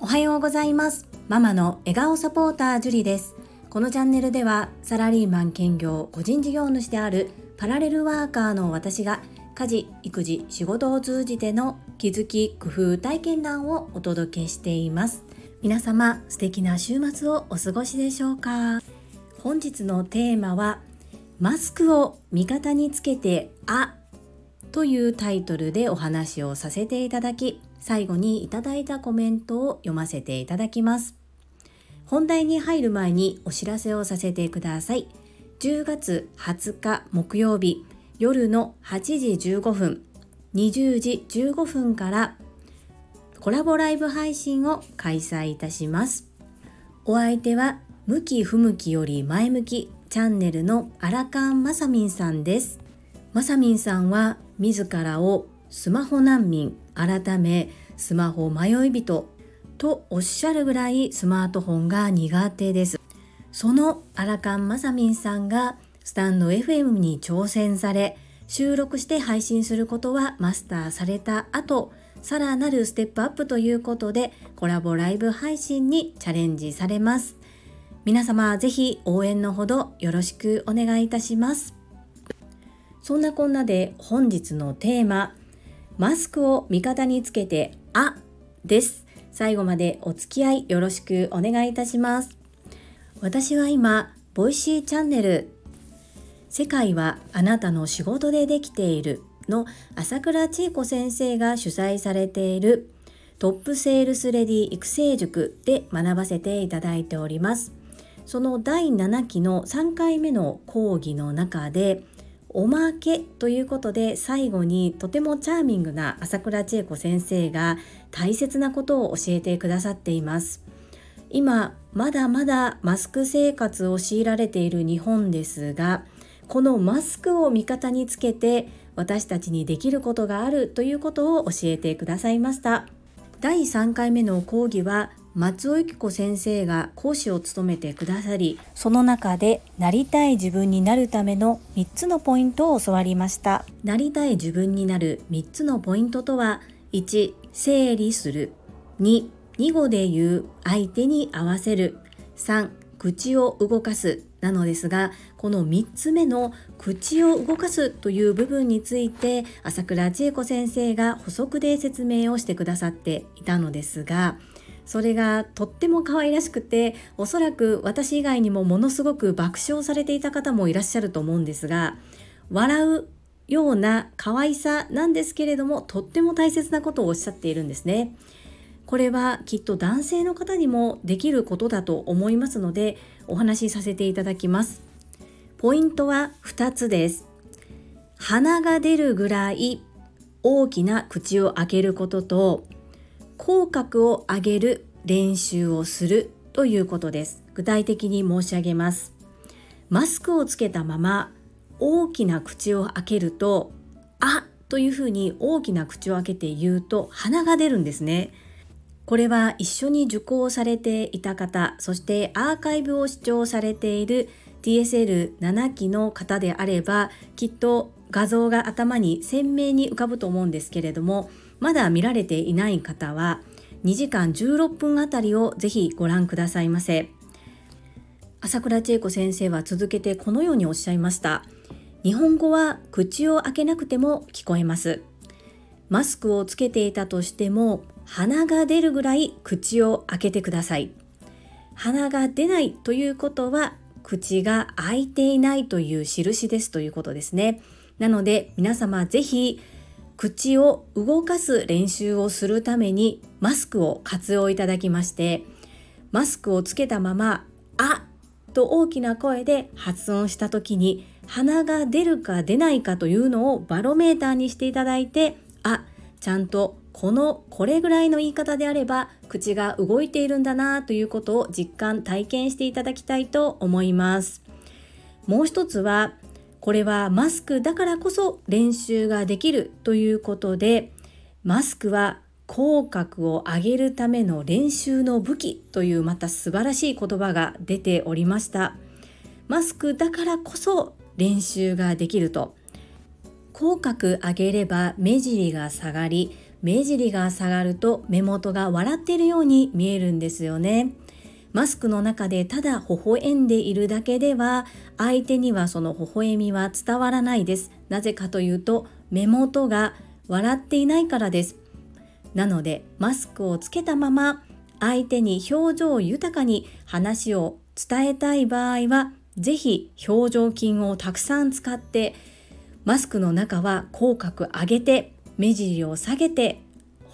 おはようございます。ママの笑顔サポータージュリです。このチャンネルではサラリーマン兼業個人事業主であるパラレルワーカーの私が家事育児仕事を通じての気づき工夫体験談をお届けしています。皆様素敵な週末をお過ごしでしょうか？本日のテーマはマスクを味方につけてあというタイトルでお話をさせていただき最後にいただいたコメントを読ませていただきます。本題に入る前にお知らせをさせてください。10月20日木曜日夜の8時15分20時15分からコラボライブ配信を開催いたします。お相手は向き不向きより前向きチャンネルのアラカンマサミンさんです。マサミンさんは自らをスマホ難民改めスマホ迷い人とおっしゃるぐらいスマートフォンが苦手です。そのアラカンマサミンさんがスタンド FM に挑戦され収録して配信することはマスターされた後さらなるステップアップということでコラボライブ配信にチャレンジされます。皆様ぜひ応援のほどよろしくお願いいたします。そんなこんなで本日のテーママスクを味方につけてあです最後までお付き合いよろしくお願いいたします私は今ボイシーチャンネル世界はあなたの仕事でできているの朝倉千恵子先生が主催されているトップセールスレディ育成塾で学ばせていただいております。その第7期の3回目の講義の中でおまけということで最後にとてもチャーミングな朝倉千恵子先生が大切なことを教えてくださっています。今まだまだマスク生活を強いられている日本ですがこのマスクを味方につけて私たちにできることがあるということを教えてくださいました第3回目の講義は松尾由紀子先生が講師を務めてくださりその中でなりたい自分になるための3つのポイントを教わりました。なりたい自分になる3つのポイントとは1整理する。2二語で言う相手に合わせる。3口を動かす。なのですがこの3つ目の口を動かすという部分について朝倉千恵子先生が補足で説明をしてくださっていたのですがそれがとっても可愛らしくておそらく私以外にもものすごく爆笑されていた方もいらっしゃると思うんですが笑うような可愛さなんですけれどもとっても大切なことをおっしゃっているんですね。これはきっと男性の方にもできることだと思いますのでお話しさせていただきますポイントは2つです鼻が出るぐらい大きな口を開けることと口角を上げる練習をするということです。具体的に申し上げます。マスクをつけたまま大きな口を開けるとあというふうに大きな口を開けて言うと鼻が出るんですね。これは一緒に受講されていた方そしてアーカイブを視聴されている TSL7 期の方であればきっと画像が頭に鮮明に浮かぶと思うんですけれどもまだ見られていない方は2時間16分あたりをぜひご覧くださいませ。朝倉千恵子先生は続けてこのようにおっしゃいました。日本語は口を開けなくても聞こえます。マスクをつけていたとしても鼻が出るぐらい口を開けてください。鼻が出ないということは口が開いていないという印ですということですね。なので皆様ぜひ口を動かす練習をするためにマスクを活用いただきましてマスクをつけたまま「あ」と大きな声で発音した時に鼻が出るか出ないかというのをバロメーターにしていただいて「あ」ちゃんとこのこれぐらいの言い方であれば口が動いているんだなということを実感体験していただきたいと思います。もう一つはこれはマスクだからこそ練習ができるということでマスクは口角を上げるための練習の武器というまた素晴らしい言葉が出ておりました。マスクだからこそ練習ができると。口角上げれば目尻が下がり目尻が下がると目元が笑っているように見えるんですよね。マスクの中でただ微笑んでいるだけでは相手にはその微笑みは伝わらないです。なぜかというと目元が笑っていないからです。なのでマスクをつけたまま相手に表情豊かに話を伝えたい場合は是非表情筋をたくさん使ってマスクの中は口角上げて目尻を下げて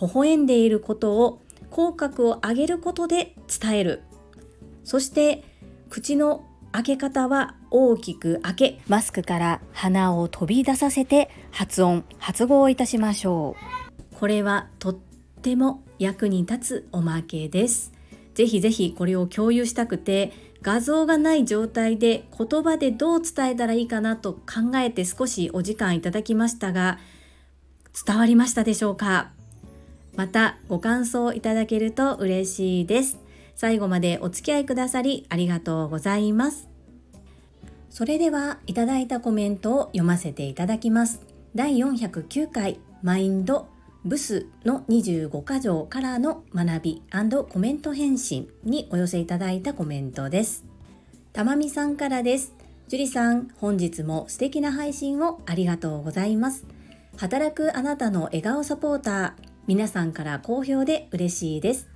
微笑んでいることを口角を上げることで伝える。そして口の開け方は大きく開けマスクから鼻を飛び出させて発音発語をいたしましょう。これはとっても役に立つおまけです。ぜひぜひこれを共有したくて画像がない状態で言葉でどう伝えたらいいかなと考えて少しお時間いただきましたが伝わりましたでしょうか？またご感想いただけると嬉しいです。最後までお付き合いくださりありがとうございますそれではいただいたコメントを読ませていただきます第409回マインドブスの25箇条からの学びコメント返信にお寄せいただいたコメントです。たまみさんからです。樹里さん、本日も素敵な配信をありがとうございます。働くあなたの笑顔サポーター、皆さんから好評で嬉しいです。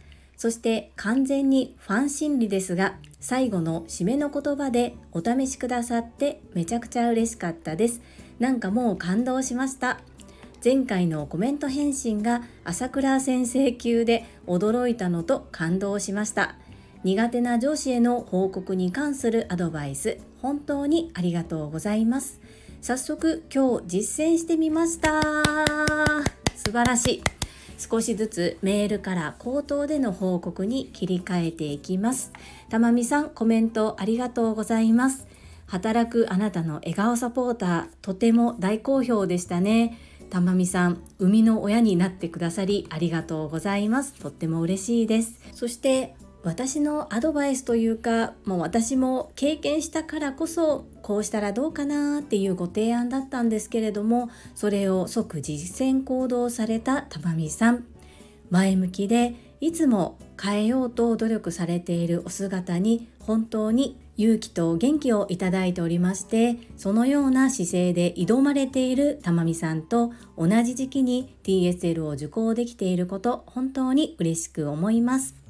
そして完全にファン心理ですが、最後の締めの言葉でお試しくださってめちゃくちゃ嬉しかったです。なんかもう感動しました。前回のコメント返信が朝倉先生級で驚いたのと感動しました苦手な上司への報告に関するアドバイス本当にありがとうございます早速今日実践してみました素晴らしい少しずつメールから口頭での報告に切り替えていきます。たまみさんコメントありがとうございます。働くあなたの笑顔サポーターとても大好評でしたね。たまみさん生みの親になってくださりありがとうございます。とっても嬉しいです。そして私のアドバイスというかもう私も経験したからこそこうしたらどうかなっていうご提案だったんですけれどもそれを即実践行動されたたまみさん。前向きでいつも変えようと努力されているお姿に本当に勇気と元気をいただいておりましてそのような姿勢で挑まれているたまみさんと同じ時期に TSL を受講できていること本当に嬉しく思います。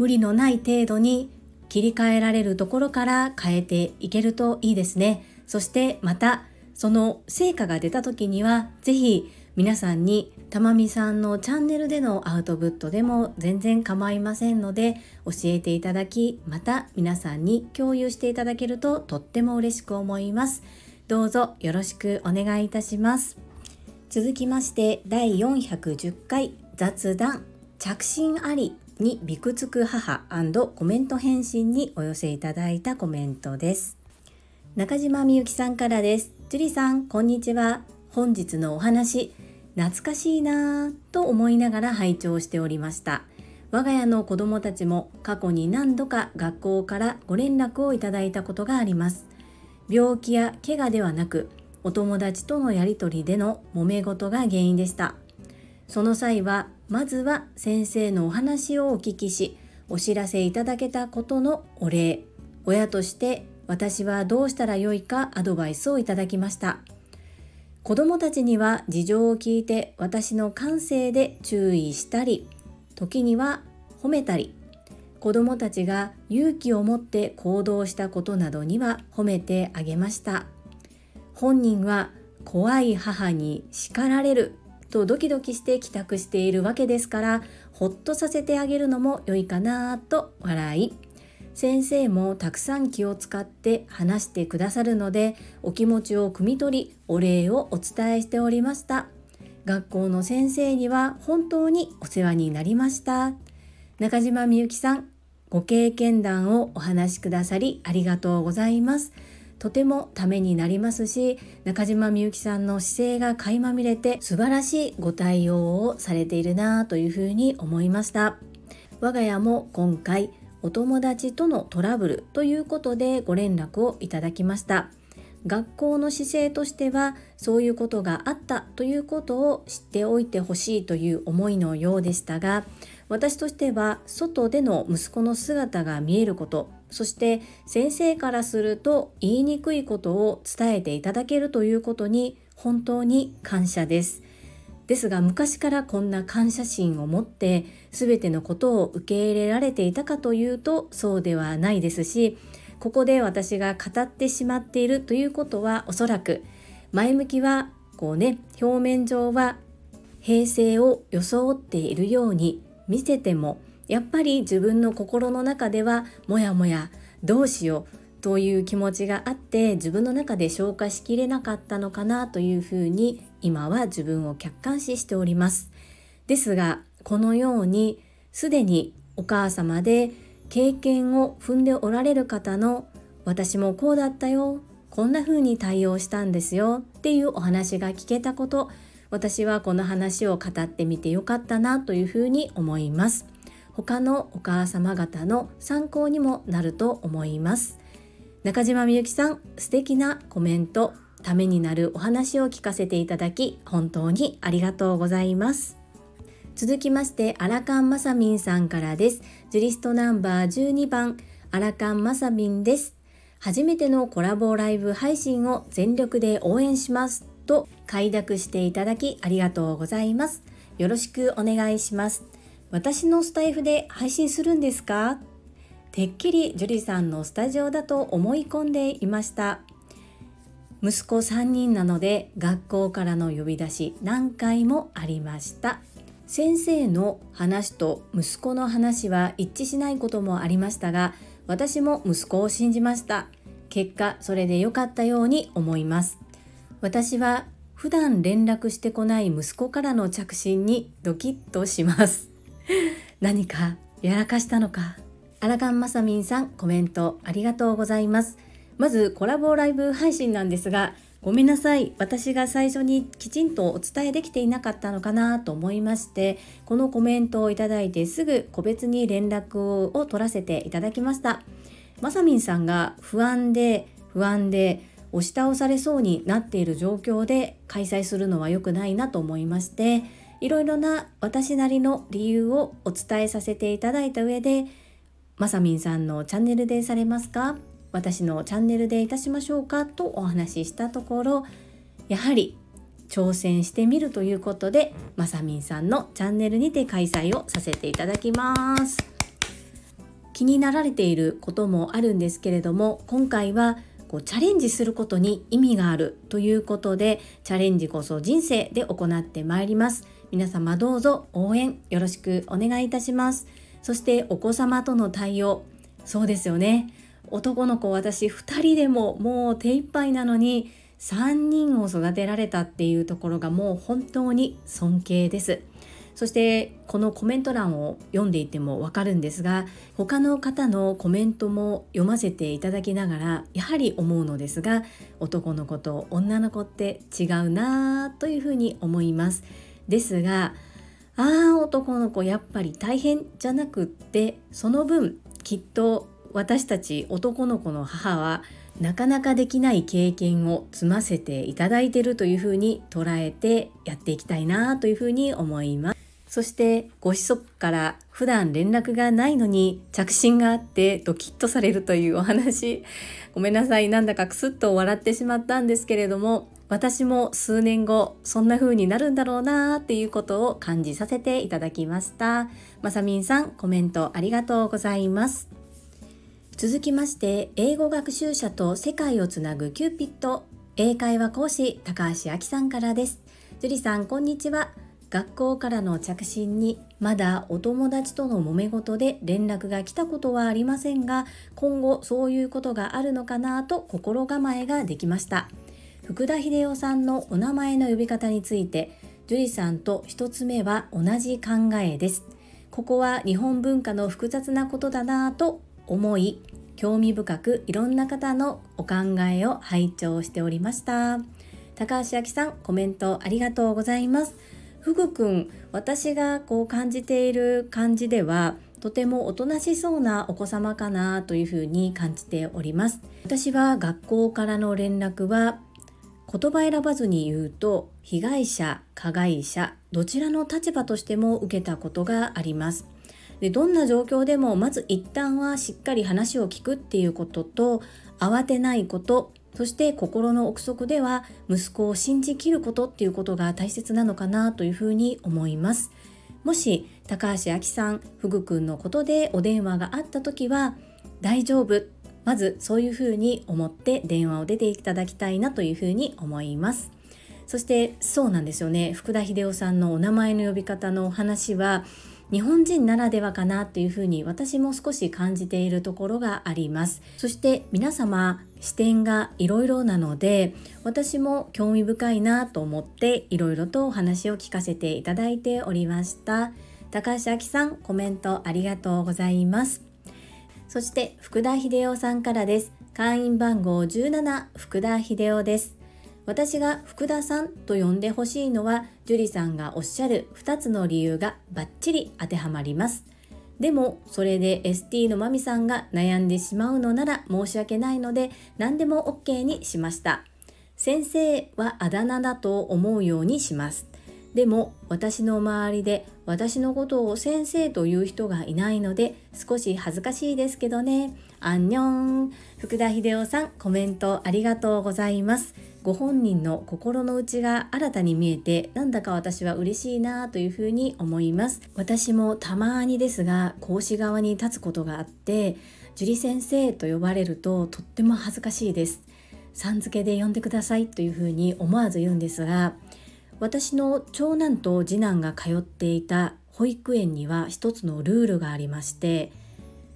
無理のない程度に切り替えられるところから変えていけるといいですね。そしてまたその成果が出た時には是非皆さんにたまみさんのチャンネルでのアウトプットでも全然構いませんので教えていただきまた皆さんに共有していただけるととっても嬉しく思います。どうぞよろしくお願いいたします。続きまして第410回雑談着信あり。にびくつく母コメント返信にお寄せいただいたコメントです。中島みゆきさんからです。樹里さんこんにちは。本日のお話懐かしいなぁと思いながら拝聴しておりました。我が家の子供たちも過去に何度か学校からご連絡をいただいたことがあります。病気や怪我ではなくお友達とのやりとりでの揉め事が原因でした。その際はまずは先生のお話をお聞きしお知らせいただけたことのお礼。親として私はどうしたらよいかアドバイスをいただきました。子供たちには事情を聞いて私の感性で注意したり時には褒めたり。子供たちが勇気を持って行動したことなどには褒めてあげました。本人は怖い母に叱られる。とドキドキして帰宅しているわけですからほっとさせてあげるのも良いかなと笑い。先生もたくさん気を使って話してくださるのでお気持ちを汲み取りお礼をお伝えしておりました。学校の先生には本当にお世話になりました。中島みゆきさんご経験談をお話しくださりありがとうございます。とてもためになりますし中島みゆきさんの姿勢が垣間見れて素晴らしいご対応をされているなというふうに思いました。我が家も今回お友達とのトラブルということでご連絡をいただきました。学校の姿勢としてはそういうことがあったということを知っておいてほしいという思いのようでしたが私としては外での息子の姿が見えることそして先生からすると言いにくいことを伝えていただけるということに本当に感謝です。ですが昔からこんな感謝心を持って全てのことを受け入れられていたかというとそうではないですしここで私が語ってしまっているということはおそらく前向きはこうね表面上は平静を装っているように見せてもやっぱり自分の心の中ではもやもやどうしようという気持ちがあって自分の中で消化しきれなかったのかなというふうに今は自分を客観視しております。ですがこのようにすでにお母様で経験を踏んでおられる方の私もこうだったよこんな風に対応したんですよっていうお話が聞けたこと私はこの話を語ってみてよかったなというふうに思います。他のお母様方の参考にもなると思います。中島みゆきさん素敵なコメントためになるお話を聞かせていただき本当にありがとうございます。続きましてアラカンマサミンさんからです。ジュリストナンバー12番アラカンマサミンです。初めてのコラボライブ配信を全力で応援します。と快諾していただきありがとうございます。よろしくお願いします。私のスタイフで配信するんですか？てっきり樹里さんのスタジオだと思い込んでいました。息子3人なので学校からの呼び出し何回もありました。先生の話と息子の話は一致しないこともありましたが私も息子を信じました。結果それで良かったように思います。私は普段連絡してこない息子からの着信にドキッとします。何かやらかしたのか。アラカンマサミンさんコメントありがとうございます。まずコラボライブ配信なんですがごめんなさい。私が最初にきちんとお伝えできていなかったのかなと思いましてこのコメントをいただいてすぐ個別に連絡を取らせていただきました。まさみんさんが不安で不安で押し倒されそうになっている状況で開催するのは良くないなと思いましていろいろな私なりの理由をお伝えさせていただいた上でまさみんさんのチャンネルでされますか？私のチャンネルでいたしましょうかとお話ししたところやはり挑戦してみるということでまさみんさんのチャンネルにて開催をさせていただきます。気になられていることもあるんですけれども今回はこうチャレンジすることに意味があるということでチャレンジこそ人生で行ってまいります。皆様どうぞ応援よろしくお願いいたします。そしてお子様との対応そうですよね。男の子私2人でももう手一杯なのに3人を育てられたっていうところがもう本当に尊敬です。そしてこのコメント欄を読んでいてもわかるんですが他の方のコメントも読ませていただきながらやはり思うのですが男の子と女の子って違うなというふうに思いますですがああ男の子やっぱり大変じゃなくってその分きっと私たち男の子の母はなかなかできない経験を積ませていただいているというふうに捉えてやっていきたいなというふうに思います。そしてご子息から普段連絡がないのに着信があってドキッとされるというお話。ごめんなさい。なんだかクスッと笑ってしまったんですけれども私も数年後そんな風になるんだろうなっていうことを感じさせていただきました。まさみんさんコメントありがとうございます。続きまして英語学習者と世界をつなぐキューピット英会話講師高橋明さんからです。樹里さんこんにちは。学校からの着信にまだお友達との揉め事で連絡が来たことはありませんが今後そういうことがあるのかなと心構えができました。福田秀夫さんのお名前の呼び方について樹里さんと一つ目は同じ考えです。ここは日本文化の複雑なことだなぁと思い興味深くいろんな方のお考えを拝聴しておりました。高橋明さんコメントありがとうございます。ふぐくん私がこう感じている感じではとてもおとなしそうなお子様かなというふうに感じております。私は学校からの連絡は言葉選ばずに言うと被害者加害者どちらの立場としても受けたことがあります。でどんな状況でもまず一旦はしっかり話を聞くっていうことと慌てないことそして心の奥底では息子を信じきることっていうことが大切なのかなというふうに思います。もし高橋明さんふぐくんのことでお電話があった時は大丈夫。まずそういうふうに思って電話を出ていただきたいなというふうに思います。そしてそうなんですよね。福田秀夫さんのお名前の呼び方のお話は日本人ならではかなというふうに私も少し感じているところがあります。そして皆様視点がいろいろなので私も興味深いなと思っていろいろとお話を聞かせていただいておりました。高橋明さんコメントありがとうございます。そして福田秀夫さんからです。会員番号17福田秀夫です。私が福田さんと呼んでほしいのは樹里さんがおっしゃる2つの理由がバッチリ当てはまりますでもそれで ST のまみさんが悩んでしまうのなら申し訳ないので何でも OK にしました先生はあだ名だと思うようにしますでも私の周りで私のことを先生という人がいないので少し恥ずかしいですけどね。アンニョン福田秀夫さんコメントありがとうございます。ご本人の心の内が新たに見えてなんだか私は嬉しいなというふうに思います。私もたまにですが講師側に立つことがあって樹里先生と呼ばれるととっても恥ずかしいです。さん付けで呼んでくださいというふうに思わず言うんですが私の長男と次男が通っていた保育園には一つのルールがありまして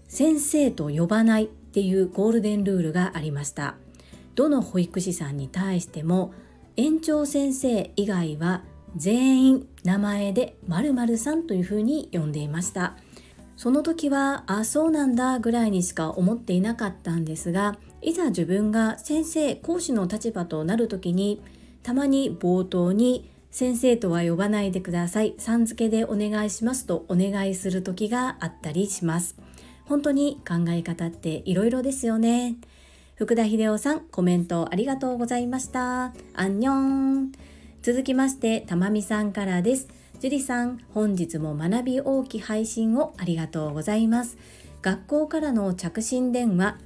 先生と呼ばないっていうゴールデンルールがありました。どの保育士さんに対しても園長先生以外は全員名前で〇〇さんというふうに呼んでいましたその時はあそうなんだぐらいにしか思っていなかったんですがいざ自分が先生講師の立場となる時にたまに冒頭に先生とは呼ばないでください。さん付けでお願いしますとお願いする時があったりします。本当に考え方っていろいろですよね。福田秀夫さん、コメントありがとうございました。アンニョン。続きまして、たまみさんからです。樹里さん、本日も学び大き配信をありがとうございます。学校からの着信電話、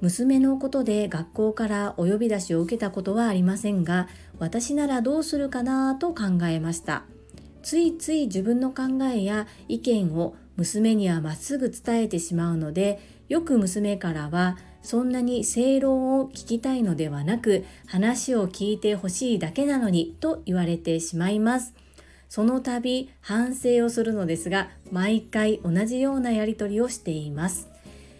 娘のことで学校からお呼び出しを受けたことはありませんが私ならどうするかなと考えましたついつい自分の考えや意見を娘にはまっすぐ伝えてしまうのでよく娘からはそんなに正論を聞きたいのではなく話を聞いてほしいだけなのにと言われてしまいます。その度反省をするのですが毎回同じようなやり取りをしています。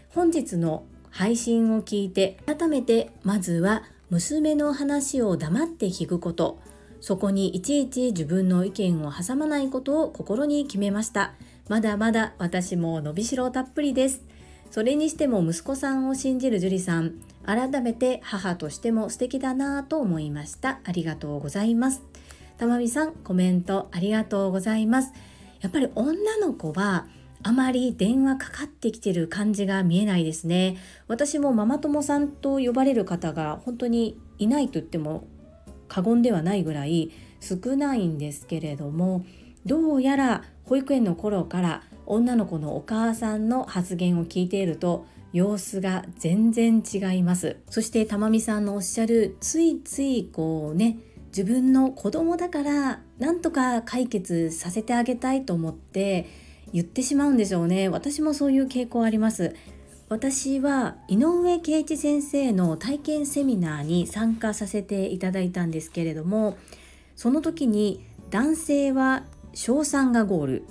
本日の配信を聞いて改めてまずは娘の話を黙って聞くこと。そこにいちいち自分の意見を挟まないことを心に決めました。まだまだ私も伸びしろたっぷりです。それにしても息子さんを信じる樹里さん改めて母としても素敵だなぁと思いました。ありがとうございます。たまみさんコメントありがとうございます。やっぱり女の子はあまり電話かかってきてる感じが見えないですね。私もママ友さんと呼ばれる方が本当にいないと言っても過言ではないぐらい少ないんですけれどもどうやら保育園の頃から女の子のお母さんの発言を聞いていると様子が全然違います。そしてたまみさんのおっしゃるついついこうね自分の子供だからなんとか解決させてあげたいと思って言ってしまうんでしょうね。私もそういう傾向あります。私は井上圭一先生の体験セミナーに参加させていただいたんですけれどもその時に男性は賞賛がゴール。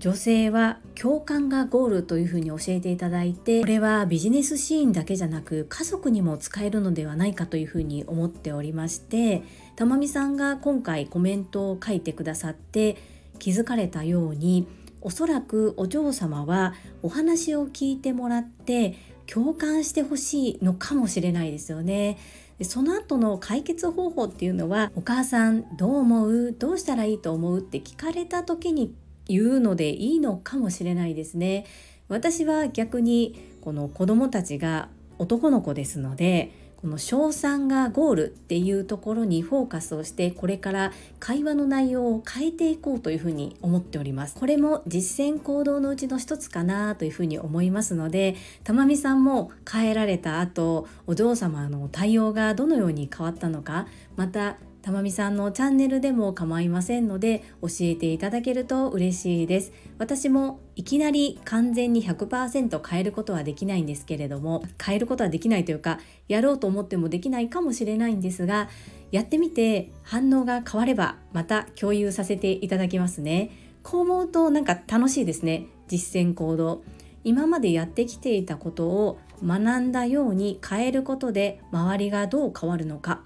女性は共感がゴールというふうに教えていただいてこれはビジネスシーンだけじゃなく家族にも使えるのではないかというふうに思っておりましてたまみさんが今回コメントを書いてくださって気づかれたようにおそらくお嬢様はお話を聞いてもらって共感してほしいのかもしれないですよね。でその後の解決方法っていうのはお母さんどう思う？どうしたらいいと思う？って聞かれた時に言うのでいいのかもしれないですね。私は逆にこの子供たちが男の子ですのでこの賞賛がゴールっていうところにフォーカスをしてこれから会話の内容を変えていこうというふうに思っておりますこれも実践行動のうちの一つかなというふうに思いますので玉美さんも変えられた後お嬢様の対応がどのように変わったのかまたたまみさんのチャンネルでも構いませんので教えていただけると嬉しいです。私もいきなり完全に100%変えることはできないんですけれども変えることはできないというかやろうと思ってもできないかもしれないんですがやってみて反応が変わればまた共有させていただきますね。こう思うとなんか楽しいですね。実践行動。今までやってきていたことを学んだように変えることで周りがどう変わるのか。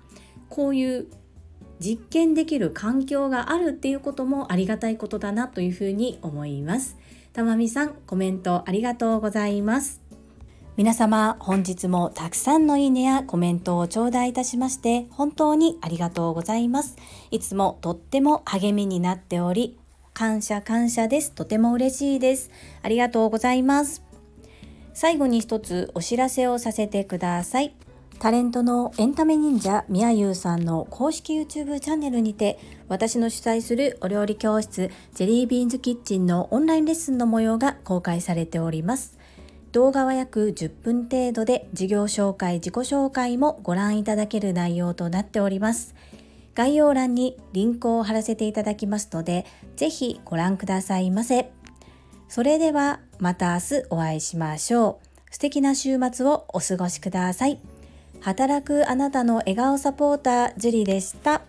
こういう実験できる環境があるっていうこともありがたいことだなというふうに思います。たまみさん、コメントありがとうございます。皆様、本日もたくさんのいいねやコメントを頂戴いたしまして、本当にありがとうございます。いつもとっても励みになっており、感謝感謝です。とても嬉しいです。ありがとうございます。最後に一つお知らせをさせてください。タレントのエンタメ忍者みやゆうさんの公式 YouTube チャンネルにて私の主催するお料理教室ジェリービーンズキッチンのオンラインレッスンの模様が公開されております。動画は約10分程度で授業紹介自己紹介もご覧いただける内容となっております。概要欄にリンクを貼らせていただきますのでぜひご覧くださいませ。それではまた明日お会いしましょう。素敵な週末をお過ごしください。働くあなたの笑顔サポータージュリでした。